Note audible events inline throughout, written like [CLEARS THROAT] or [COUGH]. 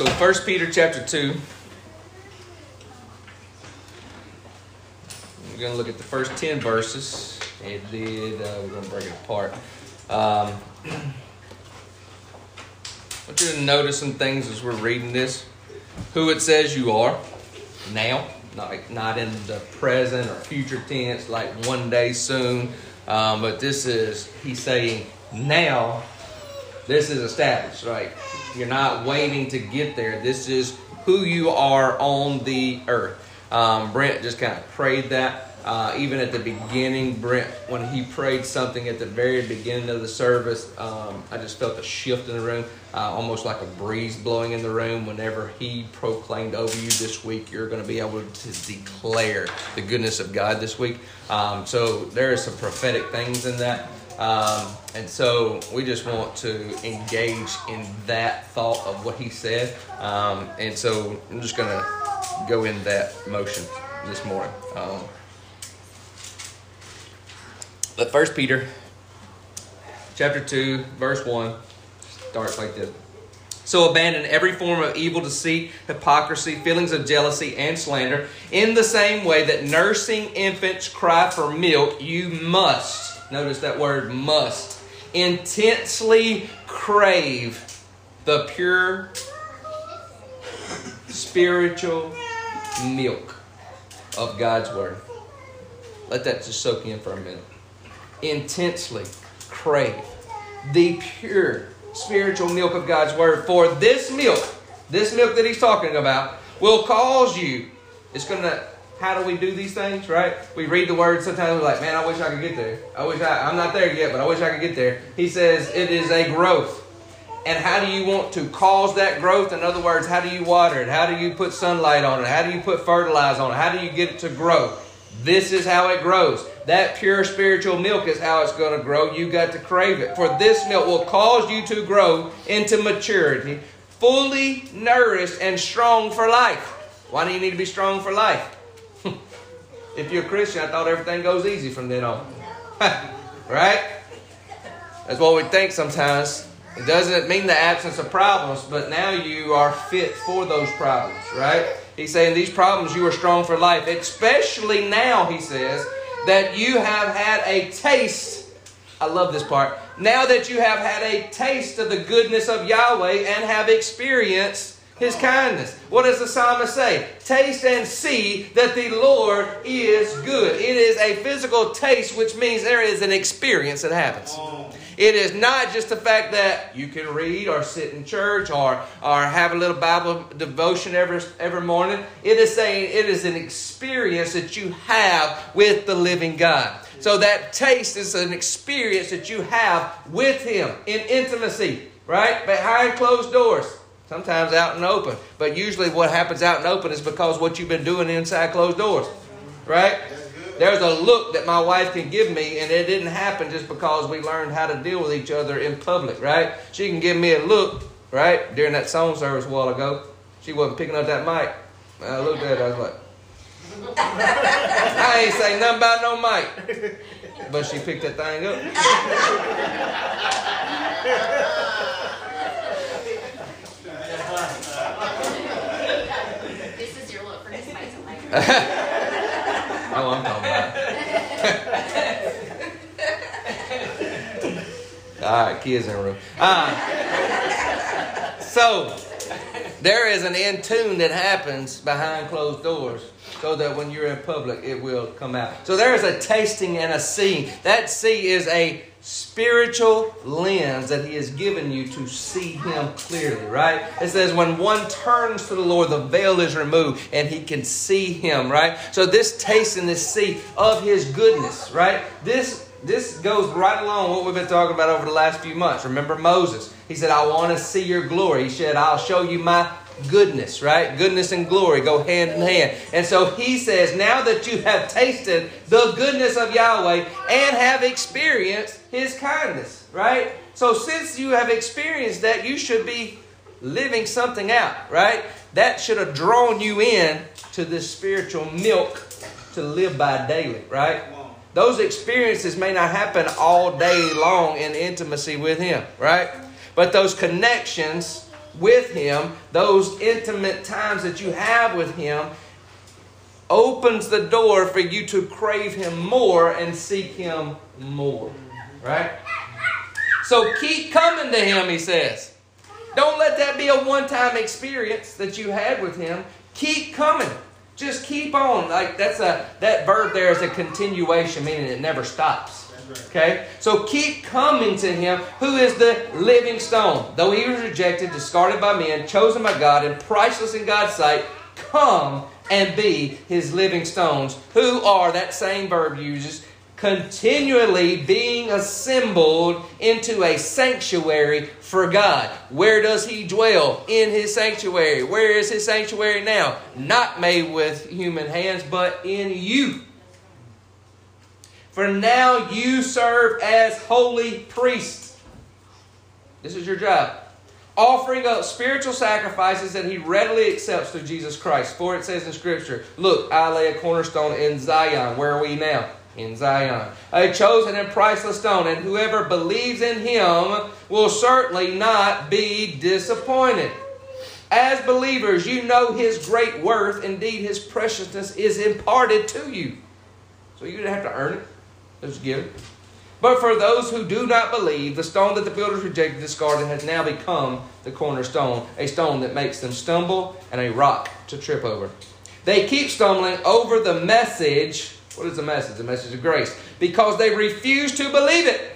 So 1 Peter chapter 2. We're going to look at the first 10 verses. And did, uh, we're going to break it apart. Um, I want you to notice some things as we're reading this. Who it says you are now, not, not in the present or future tense, like one day soon. Um, but this is, he's saying now, this is established, right? You're not waiting to get there. This is who you are on the earth. Um, Brent just kind of prayed that. Uh, even at the beginning, Brent, when he prayed something at the very beginning of the service, um, I just felt a shift in the room, uh, almost like a breeze blowing in the room. Whenever he proclaimed over you this week, you're going to be able to declare the goodness of God this week. Um, so there are some prophetic things in that. Um, and so we just want to engage in that thought of what he said. Um, and so I'm just going to go in that motion this morning. Um, but First Peter, chapter two, verse one, starts like this. So abandon every form of evil deceit, hypocrisy, feelings of jealousy, and slander. In the same way that nursing infants cry for milk, you must, notice that word must, intensely crave the pure spiritual milk of God's Word. Let that just soak in for a minute. Intensely crave the pure spiritual milk of God's Word. For this milk, this milk that he's talking about, will cause you. It's going to. How do we do these things, right? We read the word, sometimes we're like, man, I wish I could get there. I wish I, I'm not there yet, but I wish I could get there. He says it is a growth. And how do you want to cause that growth? In other words, how do you water it? How do you put sunlight on it? How do you put fertilizer on it? How do you get it to grow? This is how it grows. That pure spiritual milk is how it's going to grow. You got to crave it. For this milk will cause you to grow into maturity, fully nourished and strong for life. Why do you need to be strong for life? If you're a Christian, I thought everything goes easy from then on. [LAUGHS] right? That's what we think sometimes. It doesn't mean the absence of problems, but now you are fit for those problems, right? He's saying these problems you are strong for life, especially now, he says, that you have had a taste. I love this part. Now that you have had a taste of the goodness of Yahweh and have experienced his kindness. What does the psalmist say? Taste and see that the Lord is good. It is a physical taste, which means there is an experience that happens. It is not just the fact that you can read or sit in church or, or have a little Bible devotion every, every morning. It is saying it is an experience that you have with the living God. So that taste is an experience that you have with Him in intimacy, right? Behind closed doors. Sometimes out and open. But usually what happens out and open is because what you've been doing inside closed doors. Right? There's a look that my wife can give me, and it didn't happen just because we learned how to deal with each other in public, right? She can give me a look, right? During that song service a while ago. She wasn't picking up that mic. I looked at her, I was like, [LAUGHS] I ain't saying nothing about no mic. But she picked that thing up. [LAUGHS] This is your look for this oh, I'm talking about. All right, kids in the room. Uh, so, there is an in tune that happens behind closed doors so that when you're in public, it will come out. So, there is a tasting and a seeing. That see is a spiritual lens that he has given you to see him clearly, right? It says when one turns to the Lord, the veil is removed and he can see him, right? So this taste and this see of his goodness, right? This this goes right along what we've been talking about over the last few months. Remember Moses? He said, I want to see your glory. He said, I'll show you my goodness, right? Goodness and glory go hand in hand. And so he says, now that you have tasted the goodness of Yahweh and have experienced his kindness, right? So since you have experienced that, you should be living something out, right? That should have drawn you in to this spiritual milk to live by daily, right? Those experiences may not happen all day long in intimacy with him, right? But those connections with Him, those intimate times that you have with Him, opens the door for you to crave Him more and seek Him more. Right? So keep coming to Him, He says. Don't let that be a one time experience that you had with Him. Keep coming. Just keep on. Like that's a that verb there is a continuation, meaning it never stops. Okay? So keep coming to him who is the living stone. Though he was rejected, discarded by men, chosen by God, and priceless in God's sight, come and be his living stones. Who are that same verb uses continually being assembled into a sanctuary for God. Where does He dwell? In His sanctuary. Where is His sanctuary now? Not made with human hands, but in you. For now you serve as holy priests. This is your job. Offering up spiritual sacrifices that he readily accepts through Jesus Christ. For it says in Scripture, Look, I lay a cornerstone in Zion. Where are we now? In Zion. A chosen and priceless stone, and whoever believes in him will certainly not be disappointed. As believers, you know his great worth. Indeed, his preciousness is imparted to you. So you didn't have to earn it, just give it. But for those who do not believe, the stone that the builders rejected, discarded, has now become the cornerstone, a stone that makes them stumble and a rock to trip over. They keep stumbling over the message what is the message? The message of grace. Because they refuse to believe it.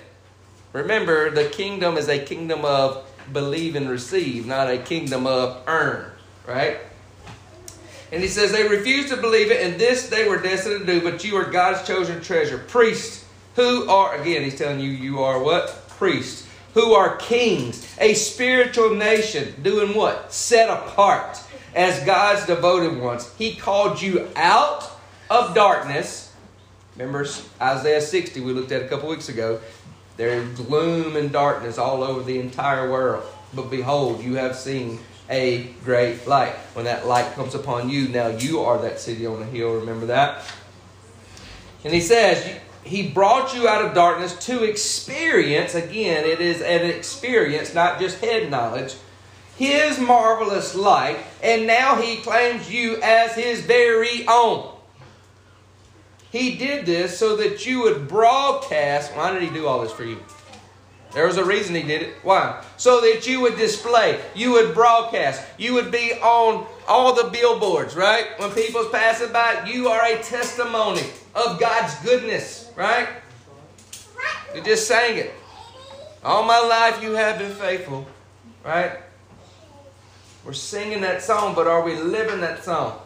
Remember, the kingdom is a kingdom of believe and receive, not a kingdom of earn, right? And he says they refuse to believe it, and this they were destined to do, but you are God's chosen treasure. Priests, who are, again, he's telling you, you are what? Priests, who are kings, a spiritual nation, doing what? Set apart as God's devoted ones. He called you out of darkness Remember Isaiah 60 we looked at a couple weeks ago? There's gloom and darkness all over the entire world. But behold, you have seen a great light. When that light comes upon you, now you are that city on the hill. Remember that? And he says, He brought you out of darkness to experience, again, it is an experience, not just head knowledge, His marvelous light. And now He claims you as His very own. He did this so that you would broadcast. Why did He do all this for you? There was a reason He did it. Why? So that you would display, you would broadcast, you would be on all the billboards, right? When people's passing by, you are a testimony of God's goodness, right? You just sang it. All my life you have been faithful, right? We're singing that song, but are we living that song?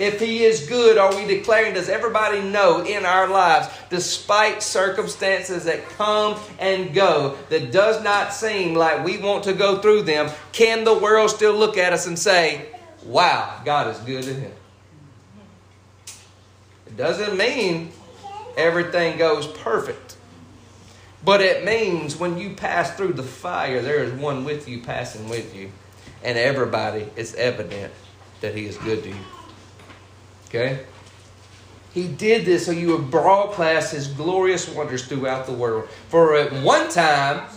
If He is good, are we declaring, does everybody know in our lives, despite circumstances that come and go, that does not seem like we want to go through them, can the world still look at us and say, wow, God is good to Him? It doesn't mean everything goes perfect. But it means when you pass through the fire, there is one with you passing with you. And everybody, it's evident that He is good to you. Okay? He did this so you would broadcast his glorious wonders throughout the world. For at one time,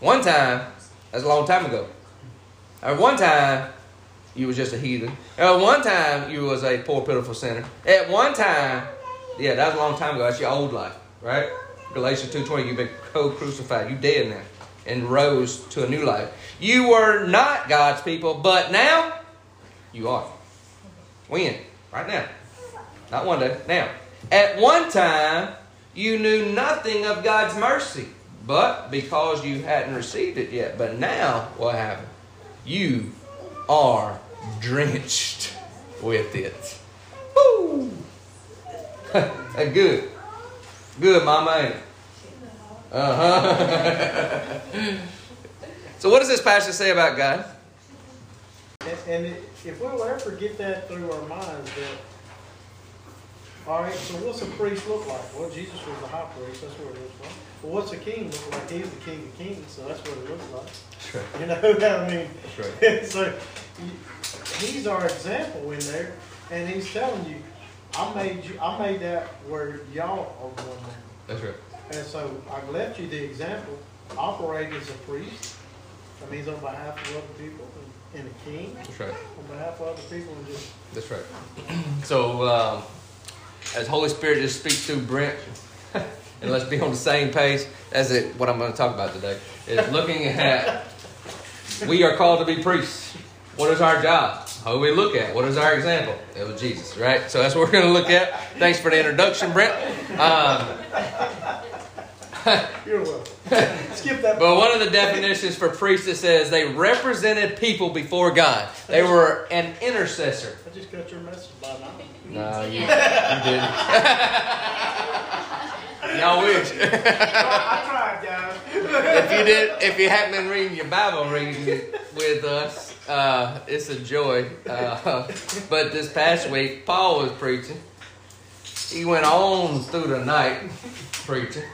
one time, that's a long time ago. At one time, you was just a heathen. At one time, you was a poor, pitiful sinner. At one time, yeah, that was a long time ago. That's your old life, right? Galatians 2.20, you've been co-crucified. You dead now and rose to a new life. You were not God's people, but now you are. When? Right now. Not one day. Now, at one time, you knew nothing of God's mercy, but because you hadn't received it yet. But now, what happened? You are drenched with it. Woo! [LAUGHS] Good. Good, Mama. Uh huh. [LAUGHS] so, what does this passage say about God? And, and if we'll ever get that through our minds that all right, so what's a priest look like? Well, Jesus was the high priest. That's what it looks like. Well, what's a king look like? He's the king of kings, so that's what it looks like. That's right. You know what I mean? That's right. [LAUGHS] so he's our example in there, and he's telling you, I made you. I made that where y'all are going now. That's right. And so I've left you the example. Operate as a priest. That means on behalf of other people. And a king That's right. on behalf of other people and just That's right. [CLEARS THROAT] So, um, as Holy Spirit just speaks through Brent, [LAUGHS] and let's be on the same page. That's it. What I'm going to talk about today is looking at we are called to be priests. What is our job? Who do we look at? What is our example? It was Jesus, right? So that's what we're going to look at. Thanks for the introduction, Brent. Um, [LAUGHS] you're welcome. [LAUGHS] Skip that. but one of the definitions for priests it says they represented people before God. They were an intercessor. I just got your message by now. No, you, you didn't. [LAUGHS] Y'all wish. I tried, guys. if you did, if you haven't been reading your Bible reading with us, uh, it's a joy. Uh, but this past week, Paul was preaching. He went on through the night preaching,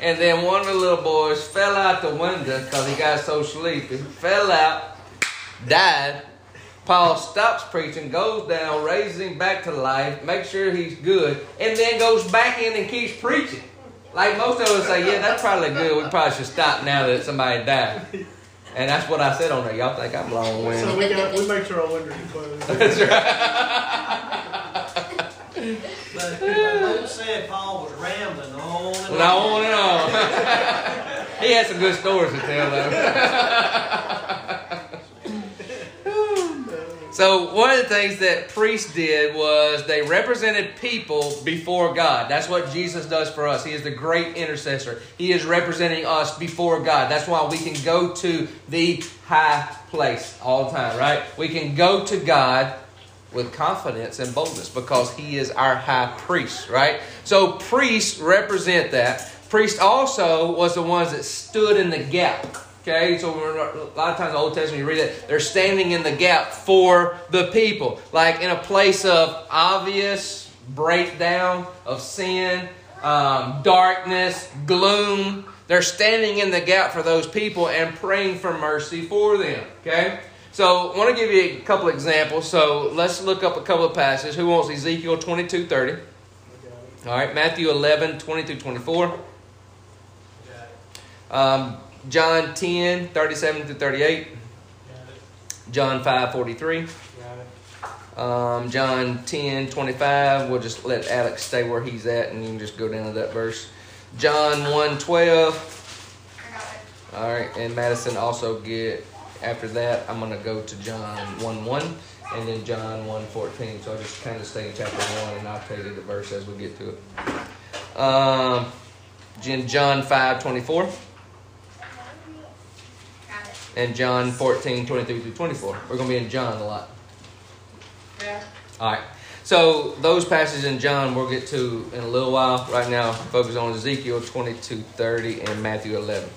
and then one of the little boys fell out the window because he got so sleepy. Fell out, died. Paul stops preaching, goes down, raises him back to life, makes sure he's good, and then goes back in and keeps preaching. Like most of us say, yeah, that's probably good. We probably should stop now that somebody died. And that's what I said on there. Y'all think I'm long So we got we make sure our windows are closed. [LAUGHS] That's right. But Luke said Paul was rambling on and Well, on and on. he had some good stories to tell though. So one of the things that priests did was they represented people before God. That's what Jesus does for us. He is the great intercessor. He is representing us before God. That's why we can go to the high place all the time, right? We can go to God with confidence and boldness because he is our high priest, right? So priests represent that. Priest also was the ones that stood in the gap. Okay, so a lot of times the Old Testament you read it, they're standing in the gap for the people, like in a place of obvious breakdown of sin, um, darkness, gloom. They're standing in the gap for those people and praying for mercy for them. Okay, so I want to give you a couple examples. So let's look up a couple of passages. Who wants Ezekiel twenty two thirty? We got it. All right, Matthew 11, 20 through 24. Um, John 10, 37 through 38. John 5, 43. Um, John 10, 25. We'll just let Alex stay where he's at and you can just go down to that verse. John 1, 12. I got it. All right, and Madison also get, after that, I'm going to go to John 1, 1 and then John 1, 14. So I'll just kind of stay in chapter 1 and I'll tell you the verse as we get to it. Um, in John 5, 24. And John 14, 23 through 24. We're going to be in John a lot. Yeah. All right. So those passages in John we'll get to in a little while. Right now, focus on Ezekiel 22, 30 and Matthew 11.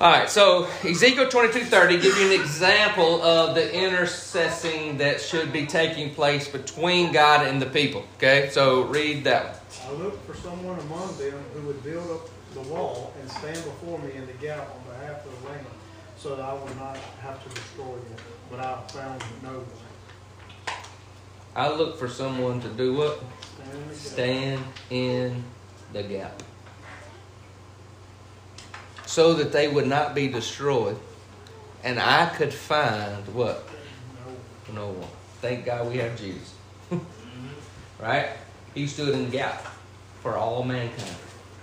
All right. So Ezekiel 22, 30 give you an example of the intercessing that should be taking place between God and the people. Okay. So read that one. I looked for someone among them who would build up the wall and stand before me in the gap on behalf of the land, so that I would not have to destroy them. But I found no one. I look for someone to do what? Stand in the gap. stand in the gap so that they would not be destroyed and i could find what? No. one. Thank god we have jesus. [LAUGHS] Right? He stood in the gap for all mankind.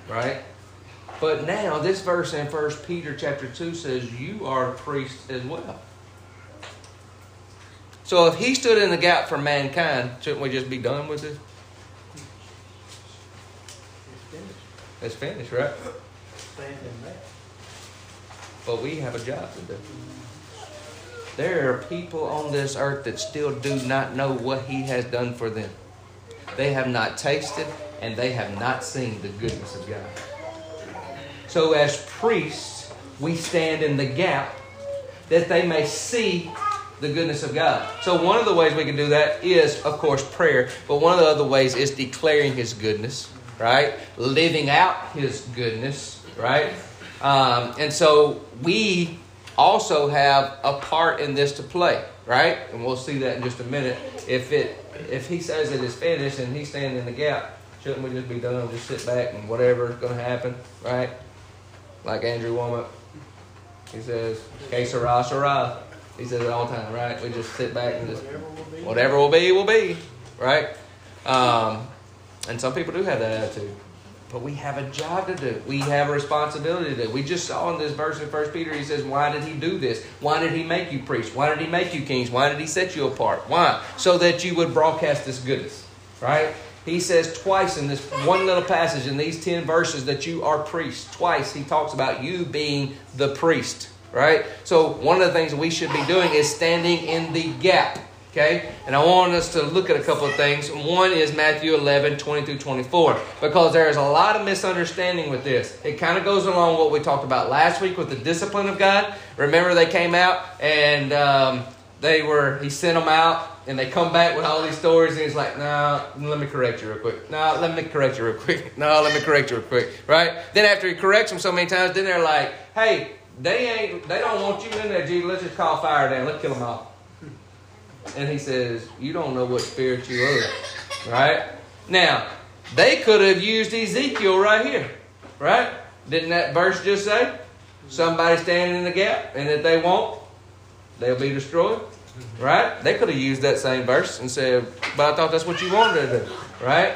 Right? But now this verse in first peter chapter 2 says you are a priest as well. So if he stood in the gap for mankind shouldn't we just be done with this? It's finished. it's finished right? Stand in that. But we have a job to do. There are people on this earth that still do not know what He has done for them. They have not tasted and they have not seen the goodness of God. So, as priests, we stand in the gap that they may see the goodness of God. So, one of the ways we can do that is, of course, prayer, but one of the other ways is declaring His goodness, right? Living out His goodness, right? Um, and so we also have a part in this to play, right? And we'll see that in just a minute. If it if he says it is finished and he's standing in the gap, shouldn't we just be done and just sit back and whatever's going to happen, right? Like Andrew Wommack, he says, "Que sera, sera." He says it all the time, right? We just sit back and just Whatever will be. whatever will be, will be, right? Um, and some people do have that attitude. But we have a job to do. We have a responsibility to do. We just saw in this verse in First Peter, he says, Why did he do this? Why did he make you priests? Why did he make you kings? Why did he set you apart? Why? So that you would broadcast this goodness. Right? He says twice in this one little passage in these 10 verses that you are priests. Twice he talks about you being the priest. Right? So one of the things we should be doing is standing in the gap. Okay? And I want us to look at a couple of things. One is Matthew 11, 20 through 24, because there is a lot of misunderstanding with this. It kind of goes along what we talked about last week with the discipline of God. Remember, they came out and um, they were, he sent them out, and they come back with all these stories, and he's like, no, let me correct you real quick. No, let me correct you real quick. [LAUGHS] No, let me correct you real quick. Right? Then after he corrects them so many times, then they're like, hey, they ain't, they don't want you in there, Jesus. Let's just call fire down. Let's kill them all. And he says, You don't know what spirit you are. Right? Now, they could have used Ezekiel right here. Right? Didn't that verse just say? Somebody standing in the gap, and if they won't, they'll be destroyed. Right? They could have used that same verse and said, But I thought that's what you wanted to do. Right?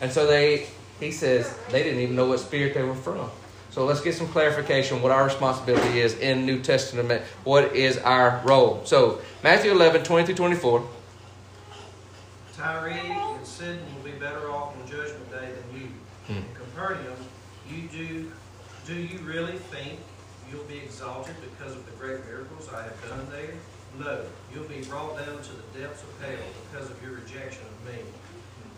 And so they he says they didn't even know what spirit they were from. So let's get some clarification what our responsibility is in New Testament. What is our role? So Matthew 11, 20 through 24. Tyre and Sidon will be better off on judgment day than you. Hmm. In Capernaum, you do, do you really think you'll be exalted because of the great miracles I have done there? No, you'll be brought down to the depths of hell because of your rejection of me.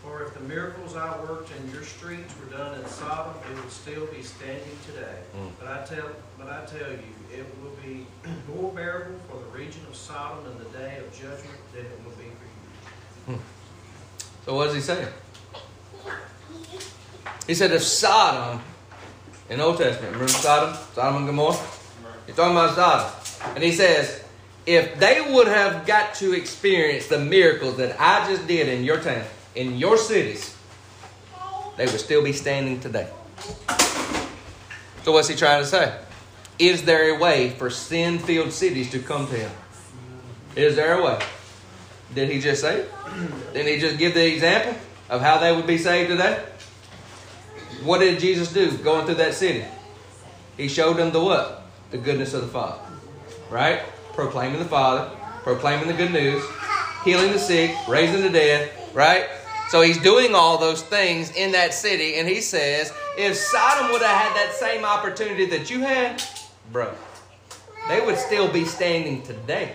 For if the miracles I worked in your streets were done in Sodom, it would still be standing today. Hmm. But I tell, but I tell you, it will be [CLEARS THROAT] more bearable for the region of Sodom in the day of judgment than it will be for you. So what does he say? He said if Sodom, in the Old Testament, remember Sodom? Sodom and Gomorrah? He's talking about Sodom. And he says, if they would have got to experience the miracles that I just did in your town, in your cities, they would still be standing today. So what's he trying to say? Is there a way for sin-filled cities to come to him? Is there a way? Did he just say it? Didn't he just give the example of how they would be saved today? What did Jesus do going through that city? He showed them the what? The goodness of the Father. Right? Proclaiming the Father, proclaiming the good news, healing the sick, raising the dead, right? So he's doing all those things in that city, and he says, if Sodom would have had that same opportunity that you had, bro, they would still be standing today,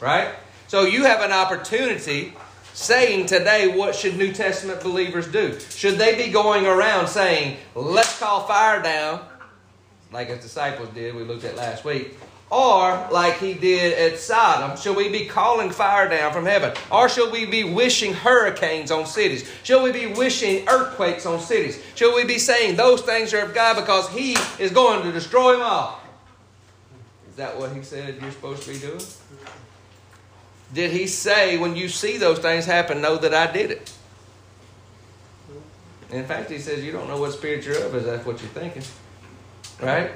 right? So you have an opportunity saying today, what should New Testament believers do? Should they be going around saying, let's call fire down, like his disciples did, we looked at last week, or like he did at Sodom, shall we be calling fire down from heaven? Or shall we be wishing hurricanes on cities? Shall we be wishing earthquakes on cities? Shall we be saying those things are of God because he is going to destroy them all? Is that what he said you're supposed to be doing? Did he say, when you see those things happen, know that I did it? In fact, he says, you don't know what spirit you're of, is that what you're thinking? Right?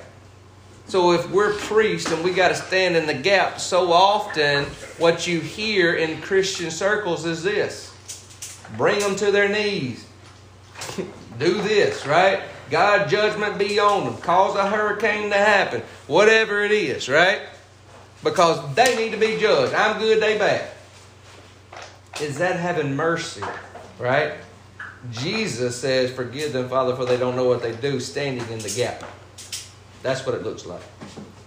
So if we're priests and we got to stand in the gap, so often what you hear in Christian circles is this bring them to their knees. [LAUGHS] Do this, right? God judgment be on them. Cause a hurricane to happen. Whatever it is, right? Because they need to be judged. I'm good, they bad. Is that having mercy, right? Jesus says, Forgive them, Father, for they don't know what they do, standing in the gap. That's what it looks like.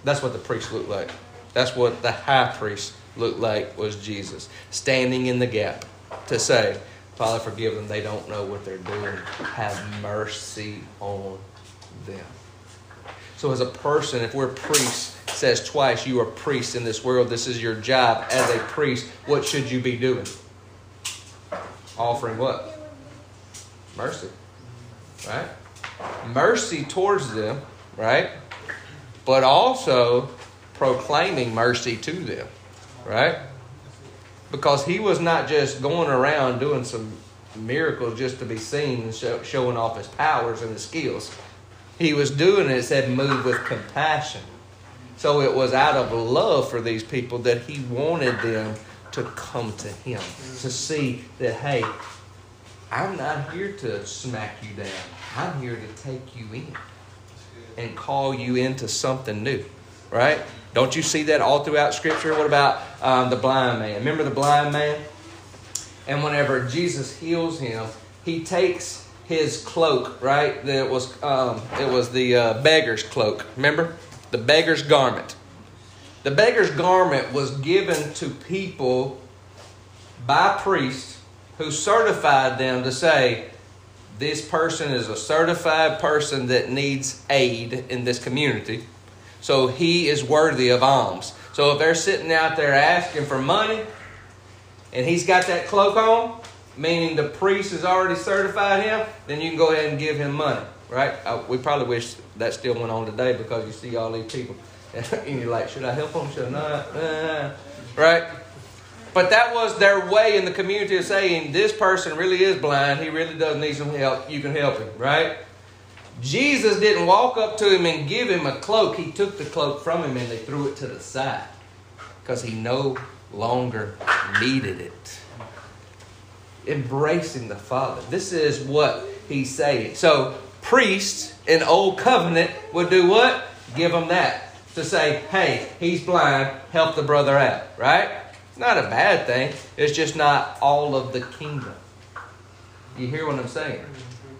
That's what the priest looked like. That's what the high priest looked like was Jesus, standing in the gap to say, Father, forgive them. They don't know what they're doing. Have mercy on them. So, as a person, if we're priests, says twice, you are priests in this world. This is your job as a priest. What should you be doing? Offering what? Mercy. Right? Mercy towards them, right? But also proclaiming mercy to them, right? Because he was not just going around doing some miracles just to be seen and show, showing off his powers and his skills. He was doing it, it said, move with compassion. So it was out of love for these people that he wanted them to come to him, to see that, hey, I'm not here to smack you down. I'm here to take you in and call you into something new, right? Don't you see that all throughout Scripture? What about um, the blind man? Remember the blind man? And whenever Jesus heals him, he takes his cloak, right? That was um, it was the uh, beggar's cloak. Remember the beggar's garment. The beggar's garment was given to people by priests who certified them to say, this person is a certified person that needs aid in this community. So he is worthy of alms. So if they're sitting out there asking for money and he's got that cloak on, meaning the priest has already certified him, then you can go ahead and give him money, right? Uh, we probably wish that still went on today because you see all these people [LAUGHS] and you're like, should I help them? Should I not? Uh, right? But that was their way in the community of saying, this person really is blind. He really does need some help. You can help him, right? Jesus didn't walk up to him and give him a cloak. He took the cloak from him and they threw it to the side because he no longer needed it. Embracing the Father. This is what he's saying. So, priests in Old Covenant would do what? Give him that. To say, hey, he's blind, help the brother out, right? It's not a bad thing. It's just not all of the kingdom. You hear what I'm saying? Mm-hmm.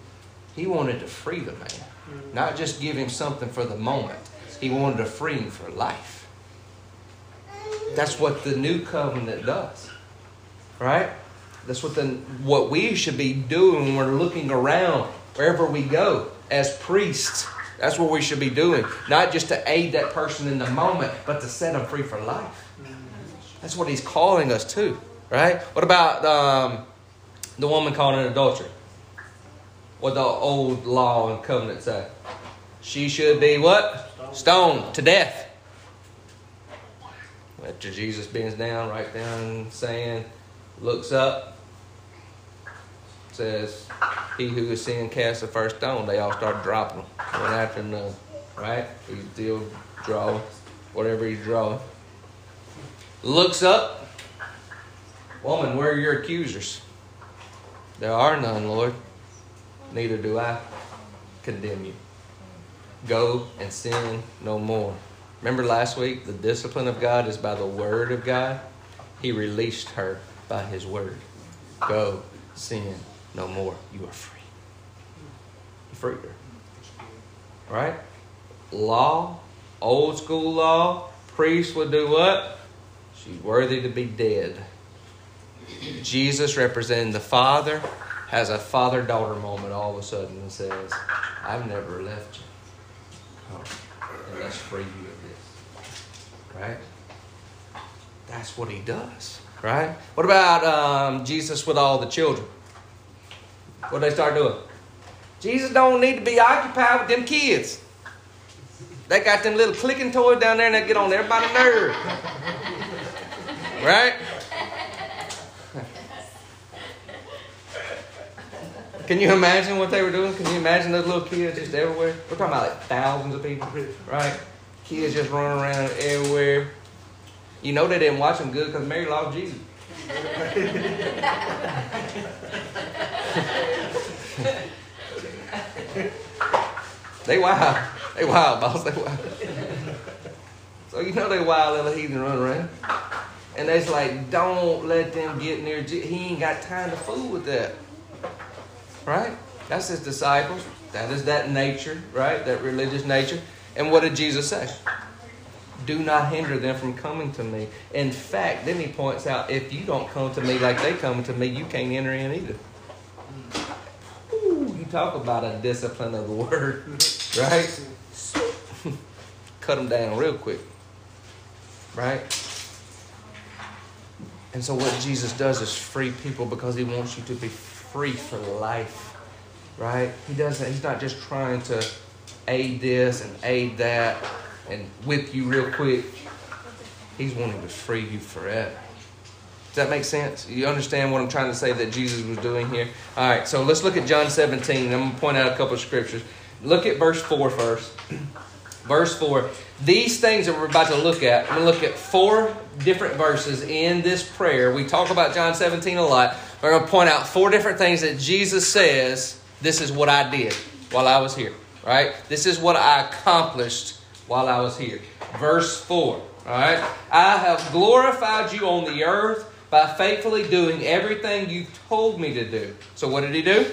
He wanted to free the man, mm-hmm. not just give him something for the moment. He wanted to free him for life. That's what the new covenant does, right? That's what the what we should be doing when we're looking around wherever we go as priests. That's what we should be doing, not just to aid that person in the moment, but to set them free for life. That's what he's calling us to, right? What about um, the woman caught in adultery? What the old law and covenant say? She should be what? Stoned to death. After Jesus bends down, right down, saying, looks up, says, He who is sin cast the first stone. They all start dropping them, one after another, right? He's still drawing, whatever he's drawing looks up. Woman, where are your accusers? There are none, Lord. Neither do I condemn you. Go and sin no more. Remember last week, the discipline of God is by the word of God. He released her by his word. Go, sin no more. You are free. You freed her. Right? Law, old school law, priests would do what? She's worthy to be dead. Jesus, representing the Father, has a father daughter moment all of a sudden and says, I've never left you. And let's free you of this. Right? That's what he does. Right? What about um, Jesus with all the children? What do they start doing? Jesus don't need to be occupied with them kids. They got them little clicking toys down there and they get on everybody's nerve. Right? Can you imagine what they were doing? Can you imagine those little kids just everywhere? We're talking about like thousands of people, right? Kids just running around everywhere. You know they didn't watch them good because Mary lost Jesus. [LAUGHS] they wild. They wild, boss. They wild. So you know they wild little heathen running around. And it's like, don't let them get near Jesus. He ain't got time to fool with that. Right? That's his disciples. That is that nature, right? That religious nature. And what did Jesus say? Do not hinder them from coming to me. In fact, then he points out, if you don't come to me like they come to me, you can't enter in either. Ooh, you talk about a discipline of the [LAUGHS] word, right? [LAUGHS] Cut them down real quick, right? And so what Jesus does is free people because he wants you to be free for life. Right? He doesn't he's not just trying to aid this and aid that and whip you real quick. He's wanting to free you forever. Does that make sense? You understand what I'm trying to say that Jesus was doing here? All right, so let's look at John 17. I'm going to point out a couple of scriptures. Look at verse 4 first. [CLEARS THROAT] Verse 4. These things that we're about to look at, I'm going to look at four different verses in this prayer. We talk about John 17 a lot. We're going to point out four different things that Jesus says, This is what I did while I was here. Right? This is what I accomplished while I was here. Verse 4. All right? I have glorified you on the earth by faithfully doing everything you've told me to do. So, what did he do?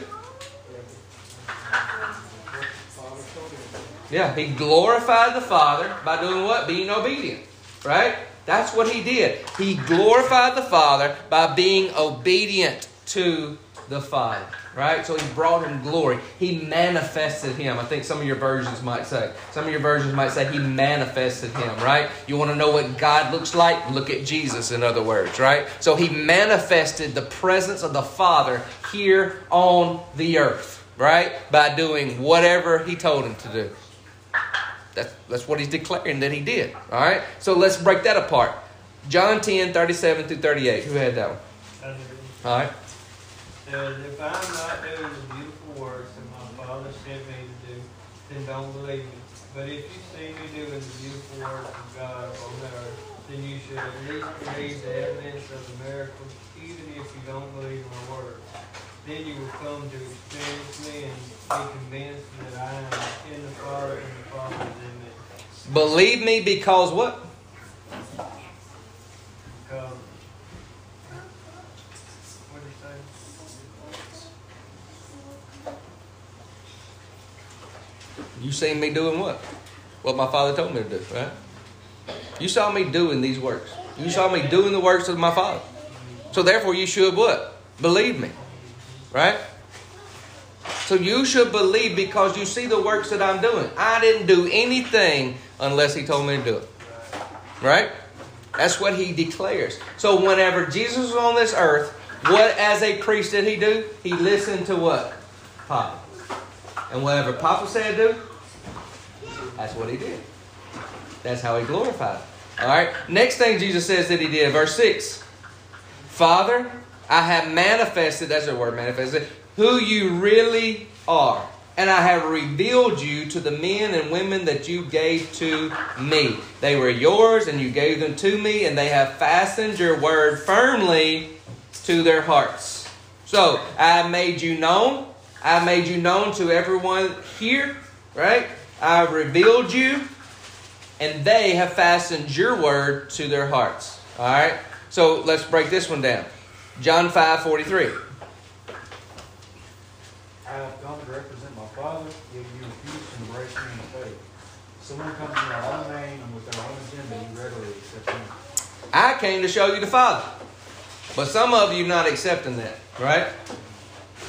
Father told him. Yeah, he glorified the Father by doing what? Being obedient. Right? That's what he did. He glorified the Father by being obedient to the Father. Right? So he brought him glory. He manifested him. I think some of your versions might say. Some of your versions might say he manifested him, right? You want to know what God looks like? Look at Jesus, in other words, right? So he manifested the presence of the Father here on the earth, right? By doing whatever he told him to do. That's, that's what he's declaring that he did. All right? So let's break that apart. John 10, 37 through 38. Who had that one? All right. says, If I'm not doing the beautiful works that my Father sent me to do, then don't believe me. But if you see me doing the beautiful works of God on earth, then you should at least believe the evidence of the miracles, even if you don't believe my words. Then you will come to experience me and be convinced that I am in the Father and the Father is in me. Believe me because what? Because, what did he say? You seen me doing what? What my father told me to do, right? You saw me doing these works. You saw me doing the works of my father. So therefore you should what? Believe me. Right? So you should believe because you see the works that I'm doing. I didn't do anything unless he told me to do it. Right? That's what he declares. So whenever Jesus was on this earth, what as a priest did he do? He listened to what? Papa. And whatever Papa said to do, that's what he did. That's how he glorified. All right. Next thing Jesus says that he did, verse 6. Father, I have manifested, that's the word manifested, who you really are. And I have revealed you to the men and women that you gave to me. They were yours, and you gave them to me, and they have fastened your word firmly to their hearts. So I made you known. I made you known to everyone here, right? I revealed you, and they have fastened your word to their hearts. All right? So let's break this one down. John 5 43. I have come to represent my Father, yet you refuse to embrace me in faith. Someone comes in their own name and with their own agenda, you readily accept him. I came to show you the Father. But some of you not accepting that, right?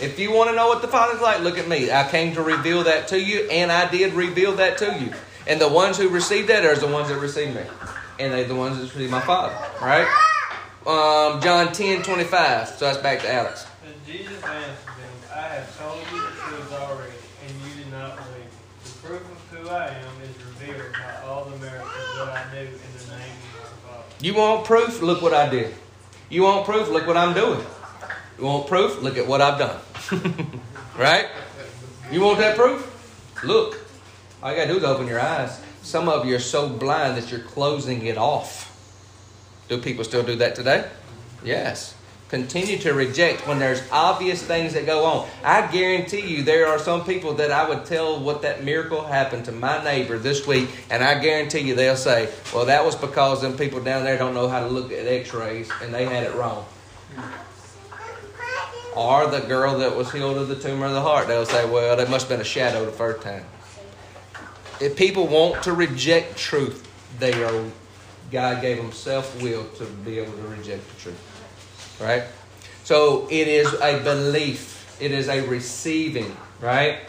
If you want to know what the Father's like, look at me. I came to reveal that to you, and I did reveal that to you. And the ones who received that are the ones that received me. And they're the ones that received my Father, right? Um, John 10 25. So that's back to Alex. And Jesus answered them, I have told you the truth already, and you did not believe. The proof of who I am is revealed by all the miracles that I do in the name of my Father. You want proof? Look what I did. You want proof? Look what I'm doing. You want proof? Look at what I've done. [LAUGHS] right? You want that proof? Look. All you got to do is open your eyes. Some of you are so blind that you're closing it off. Do people still do that today? Yes. Continue to reject when there's obvious things that go on. I guarantee you there are some people that I would tell what that miracle happened to my neighbor this week, and I guarantee you they'll say, Well, that was because them people down there don't know how to look at x rays and they had it wrong. Or the girl that was healed of the tumor of the heart, they'll say, Well, that must have been a shadow the first time. If people want to reject truth, they are God gave them self will to be able to reject the truth. Right? So it is a belief, it is a receiving, right?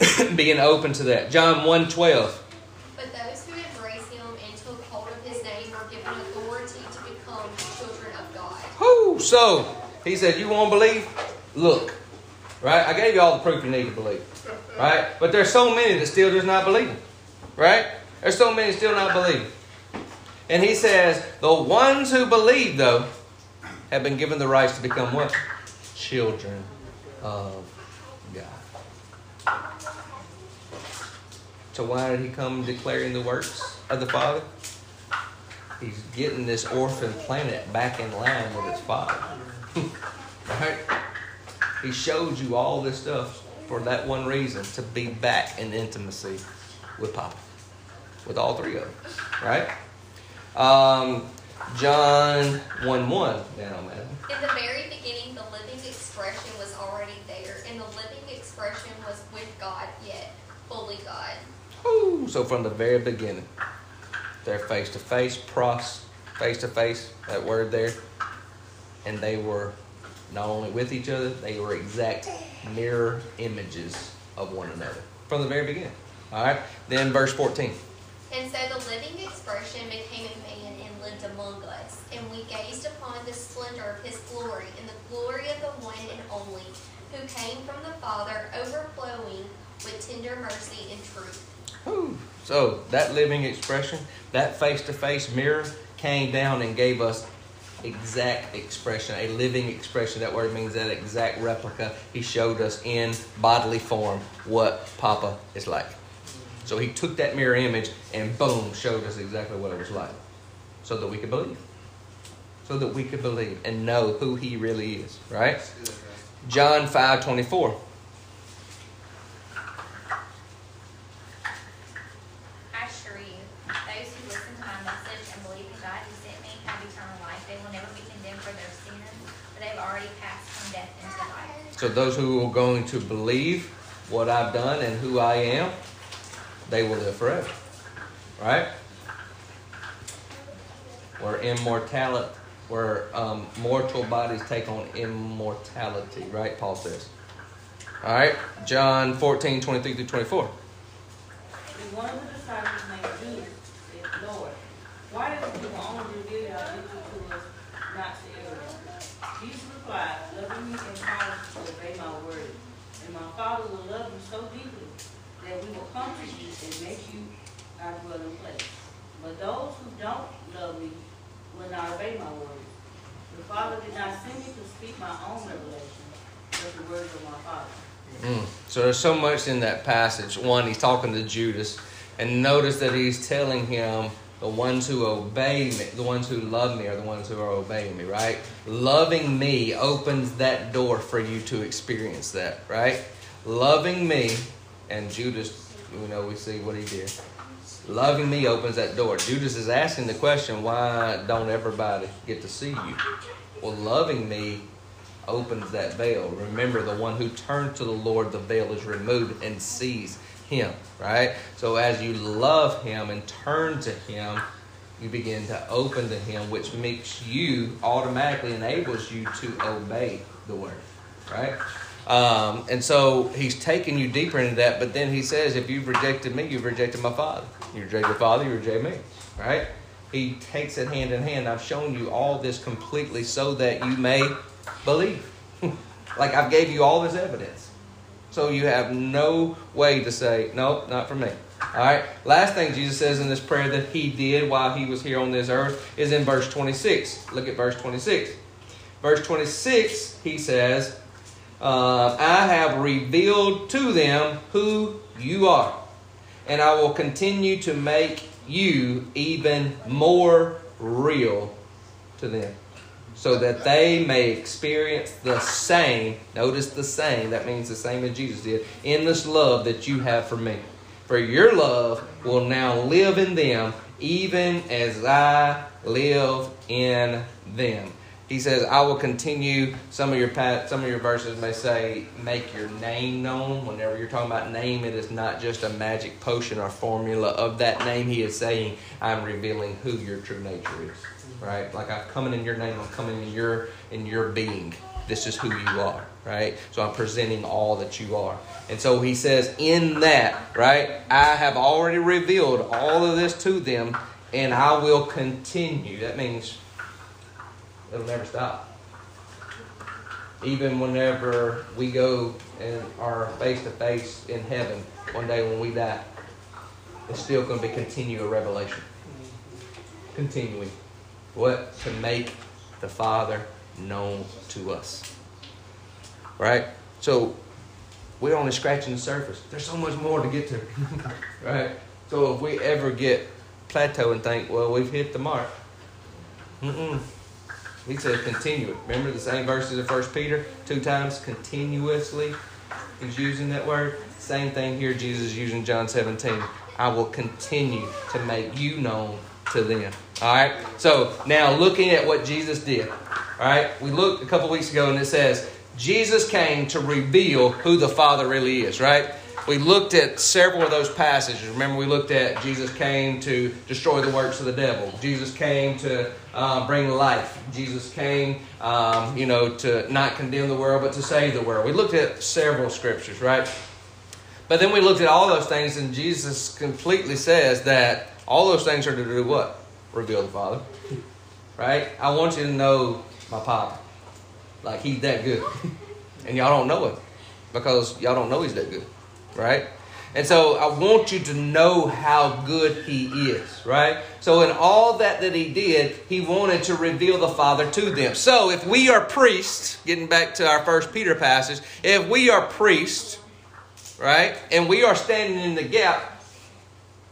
[COUGHS] Being open to that. John 1 12. But those who embrace him and took hold of his name were given authority to become children of God. Whoo! So he said, You won't believe? Look. Right? I gave you all the proof you need to believe. Right? But there's so many that still does not believe. Right? There's so many still not believe. And he says, the ones who believe, though, have been given the rights to become what? Children of God. So why did he come declaring the works of the Father? He's getting this orphan planet back in line with its father. [LAUGHS] right? He showed you all this stuff for that one reason to be back in intimacy with Papa, with all three of them, right? Um, John 1 1 now, man. In the very beginning, the living expression was already there, and the living expression was with God, yet fully God. Ooh, so from the very beginning, they're face to face, pros, face to face, that word there. And they were not only with each other, they were exact mirror images of one another from the very beginning. All right, then verse 14. And so the living expression became a man and lived among us, and we gazed upon the splendor of his glory, and the glory of the one and only, who came from the Father, overflowing with tender mercy and truth. So that living expression, that face to face mirror came down and gave us exact expression, a living expression. That word means that exact replica. He showed us in bodily form what Papa is like. So he took that mirror image and boom, showed us exactly what it was like. So that we could believe. So that we could believe and know who he really is, right? John 5 24. I assure you, those who listen to my message and believe in God who sent me have eternal life. They will never be condemned for their sins, but they've already passed from death into life. So those who are going to believe what I've done and who I am, they will live forever. Right? Where immortality, where um, mortal bodies take on immortality, right? Paul says. All right, John 14, 23 through 24. One of the disciples named said, Lord, why did you only reveal your identity to us, not to everyone? Jesus replied, Loving me empowers you to obey my word, and my Father will love you so deeply that we will to you and make you our dwelling place. But those who don't love me will not obey my word. The Father did not send me to speak my own revelation, but the words of my Father. Mm. So there's so much in that passage. One, he's talking to Judas, and notice that he's telling him the ones who obey me, the ones who love me, are the ones who are obeying me. Right? Loving me opens that door for you to experience that. Right? Loving me, and Judas, you know, we see what he did. Loving me opens that door. Judas is asking the question, why don't everybody get to see you? Well, loving me opens that veil. Remember, the one who turns to the Lord, the veil is removed and sees him, right? So as you love him and turn to him, you begin to open to him, which makes you automatically enables you to obey the word, right? Um, and so he's taking you deeper into that, but then he says, if you've rejected me, you've rejected my father. You reject your father, you reject me, right? He takes it hand in hand. I've shown you all this completely so that you may believe. [LAUGHS] like I've gave you all this evidence. So you have no way to say, nope, not for me. All right. Last thing Jesus says in this prayer that he did while he was here on this earth is in verse 26. Look at verse 26. Verse 26, he says, uh, I have revealed to them who you are, and I will continue to make you even more real to them so that they may experience the same, notice the same, that means the same as Jesus did, endless love that you have for me. For your love will now live in them, even as I live in them. He says, "I will continue." Some of your some of your verses may say, "Make your name known." Whenever you're talking about name, it is not just a magic potion or formula of that name. He is saying, "I'm revealing who your true nature is." Right? Like I'm coming in your name. I'm coming in your in your being. This is who you are. Right? So I'm presenting all that you are. And so he says, in that, right? I have already revealed all of this to them, and I will continue. That means it'll never stop. Even whenever we go and are face to face in heaven one day when we die, it's still going to be continual revelation. Continuing. What? To make the Father known to us. Right? So, we're only scratching the surface. There's so much more to get to, [LAUGHS] right? So if we ever get plateau and think, well, we've hit the mark, mm-mm. He said continue. Remember the same verses in First Peter two times continuously. He's using that word. Same thing here. Jesus is using John 17. I will continue to make you known to them. All right. So now looking at what Jesus did. All right. We looked a couple weeks ago and it says Jesus came to reveal who the Father really is. Right we looked at several of those passages. Remember, we looked at Jesus came to destroy the works of the devil. Jesus came to um, bring life. Jesus came, um, you know, to not condemn the world, but to save the world. We looked at several scriptures, right? But then we looked at all those things, and Jesus completely says that all those things are to do what? Reveal the Father. Right? I want you to know my Papa. Like, he's that good. [LAUGHS] and y'all don't know it because y'all don't know he's that good right? And so I want you to know how good he is, right? So in all that that he did, he wanted to reveal the Father to them. So if we are priests, getting back to our first Peter passage, if we are priests, right, and we are standing in the gap,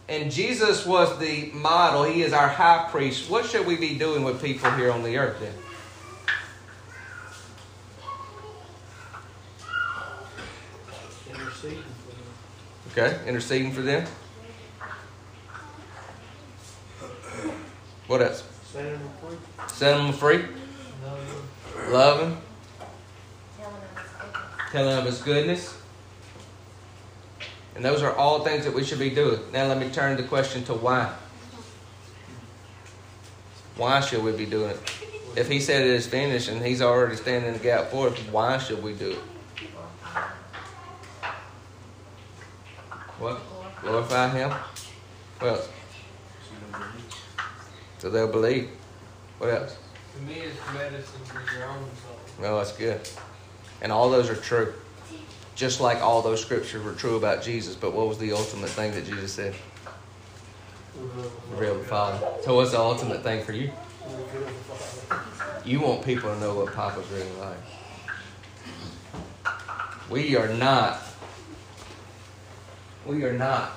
and Jesus was the model, he is our high priest, what should we be doing with people here on the earth then? Okay, interceding for them. What else? Setting them free. Setting them free. Loving. Telling them his goodness. And those are all things that we should be doing. Now let me turn the question to why. Why should we be doing it? If he said it is finished and he's already standing in the gap for us, why should we do it? What? Glorify Him? What else? So they'll believe. What else? To me, it's medicine for your own soul. Well, that's good. And all those are true. Just like all those scriptures were true about Jesus. But what was the ultimate thing that Jesus said? Reveal the Father. So what's the ultimate thing for you? You want people to know what Papa's really like. We are not we are not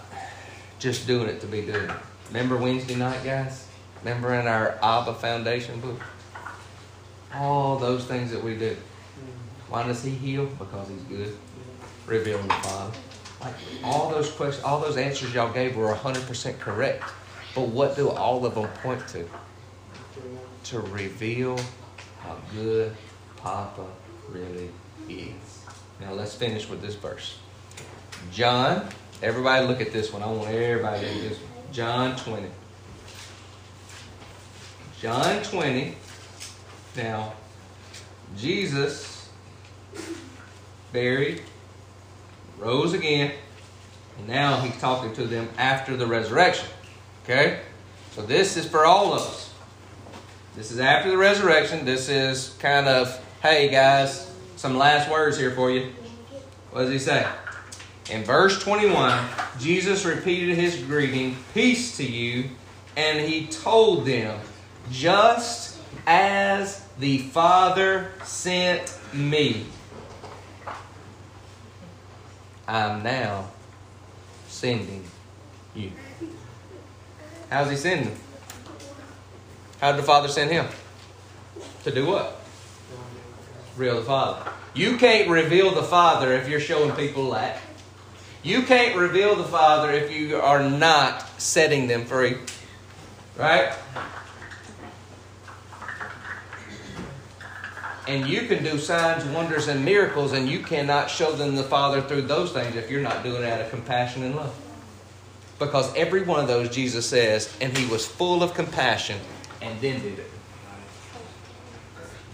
just doing it to be doing it. Remember Wednesday night, guys? Remember in our Abba Foundation book? All those things that we do. Why does he heal? Because he's good. Revealing the Father. Like all those questions, all those answers y'all gave were 100% correct. But what do all of them point to? To reveal how good Papa really is. Now let's finish with this verse. John Everybody look at this one. I want everybody to do this one. John 20. John 20. Now, Jesus buried, rose again, and now he's talking to them after the resurrection. Okay? So this is for all of us. This is after the resurrection. This is kind of, hey guys, some last words here for you. What does he say? In verse 21, Jesus repeated his greeting, Peace to you, and he told them, Just as the Father sent me, I'm now sending you. How's he sending? How did the Father send him? To do what? Reveal the Father. You can't reveal the Father if you're showing people lack. You can't reveal the Father if you are not setting them free. Right? And you can do signs, wonders, and miracles, and you cannot show them the Father through those things if you're not doing it out of compassion and love. Because every one of those, Jesus says, and he was full of compassion and then did it.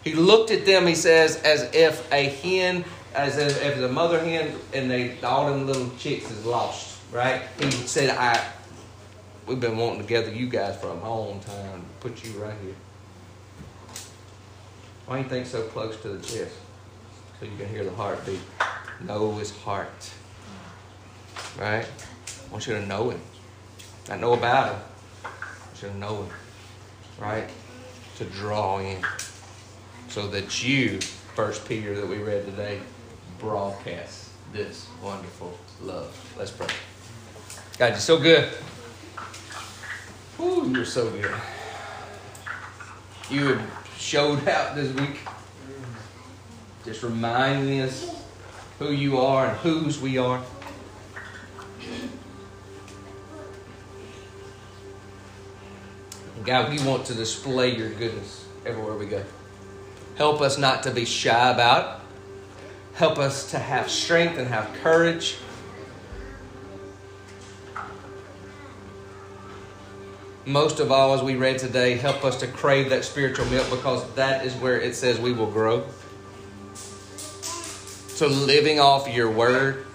He looked at them, he says, as if a hen as if, if the mother hen and they all them little chicks is lost, right? He said, "I, we've been wanting to gather you guys for a long time. Put you right here. Why you think so close to the chest? So you can hear the heartbeat. Know his heart, right? I want you to know him. I know about him. I want you to know him, right? To draw in, so that you, First Peter that we read today, broadcast this wonderful love. Let's pray. God, you're so good. Ooh, you're so good. You have showed out this week, just reminding us who you are and whose we are. God, we want to display your goodness everywhere we go. Help us not to be shy about it. Help us to have strength and have courage. Most of all, as we read today, help us to crave that spiritual milk because that is where it says we will grow. So, living off your word,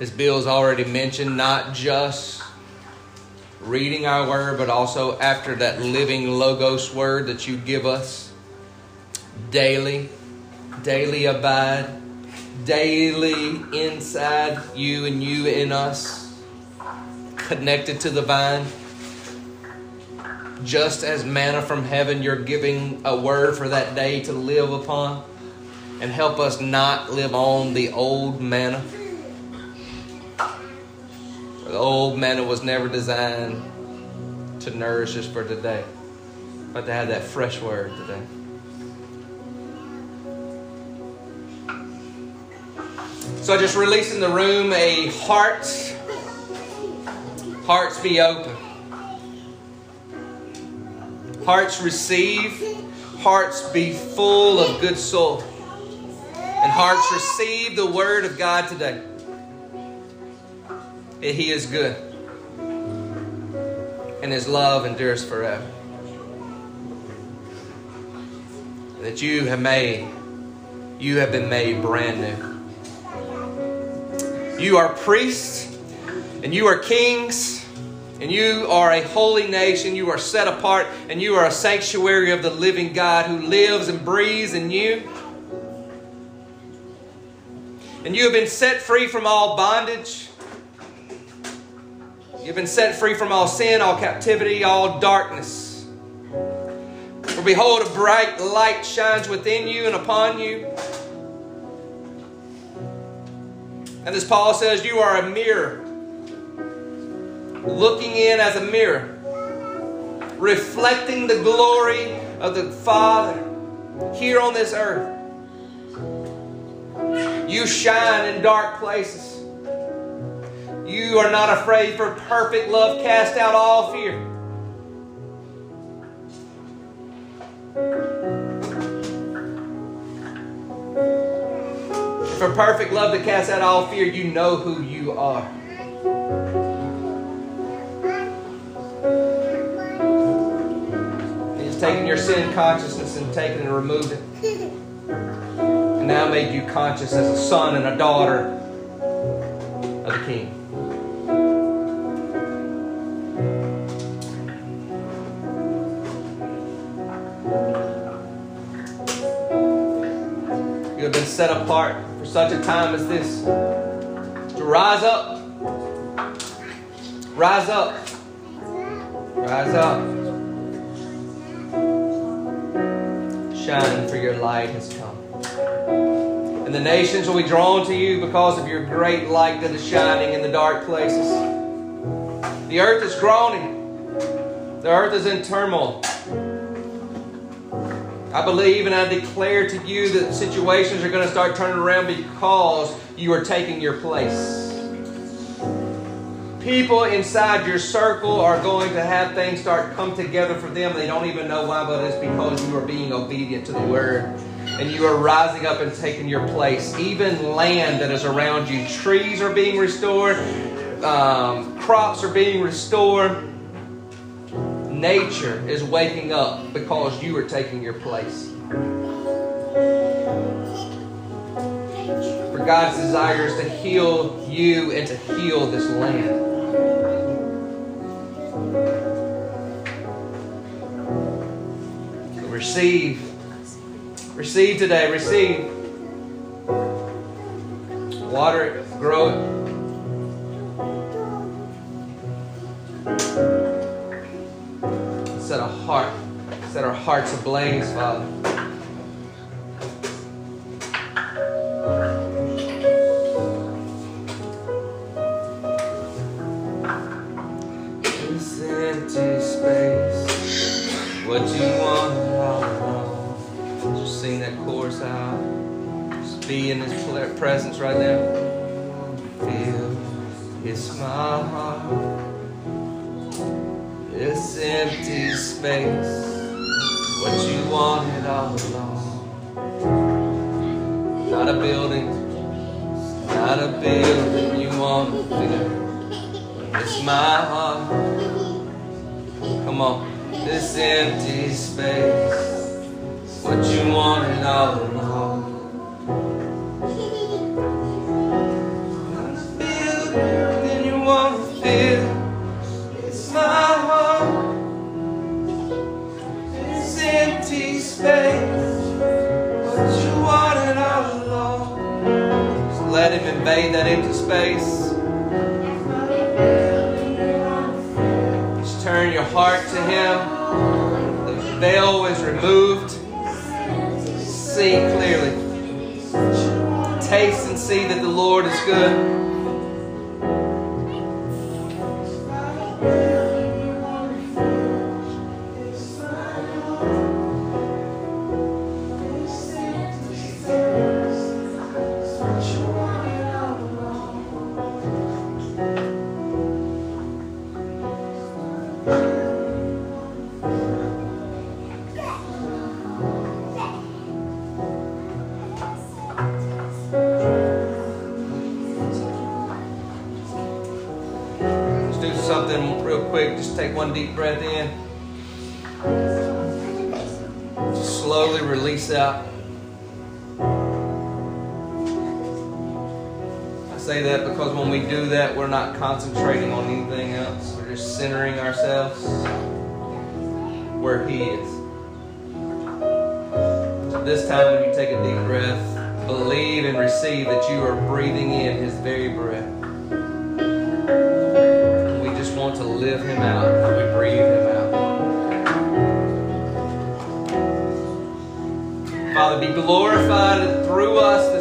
as Bill's already mentioned, not just reading our word, but also after that living Logos word that you give us daily, daily abide, daily inside you and you in us, connected to the vine. Just as manna from heaven, you're giving a word for that day to live upon and help us not live on the old manna. The old manna was never designed to nourish us for today, but to have that fresh word today. So I just release in the room a hearts, hearts be open. Hearts receive, hearts be full of good soul. And hearts receive the word of God today. That He is good. And His love endures forever. That you have made, you have been made brand new. You are priests and you are kings and you are a holy nation. You are set apart and you are a sanctuary of the living God who lives and breathes in you. And you have been set free from all bondage. You've been set free from all sin, all captivity, all darkness. For behold, a bright light shines within you and upon you. And as Paul says, you are a mirror, looking in as a mirror, reflecting the glory of the Father here on this earth. You shine in dark places. You are not afraid, for perfect love cast out all fear. For perfect love to cast out all fear, you know who you are. He's taken your sin consciousness and taken and removed it. And now made you conscious as a son and a daughter of the King. You have been set apart for such a time as this to rise up. Rise up. Rise up. Shine, for your light has come. And the nations will be drawn to you because of your great light that is shining in the dark places. The earth is groaning, the earth is in turmoil. I believe and I declare to you that situations are going to start turning around because you are taking your place. People inside your circle are going to have things start come together for them. They don't even know why, but it's because you are being obedient to the word. And you are rising up and taking your place. Even land that is around you, trees are being restored, um, crops are being restored nature is waking up because you are taking your place. For God's desire is to heal you and to heal this land. Receive. Receive today. Receive. Water it, grow it set our heart, set our hearts ablaze, Father. This empty space, what you want, I want. Just sing that chorus out. Just be in His presence right now. Feel His smile. Space. What you wanted all along. Not a building. Not a building you want to. It's my heart. Come on. This empty space. That empty space. Just turn your heart to him. The veil is removed. See clearly. Taste and see that the Lord is good. Take one deep breath in. Just slowly release out. I say that because when we do that, we're not concentrating on anything else. We're just centering ourselves where He is. So this time, when you take a deep breath, believe and receive that you are breathing in His very breath. Live Him out. We breathe Him out. Father, be glorified through us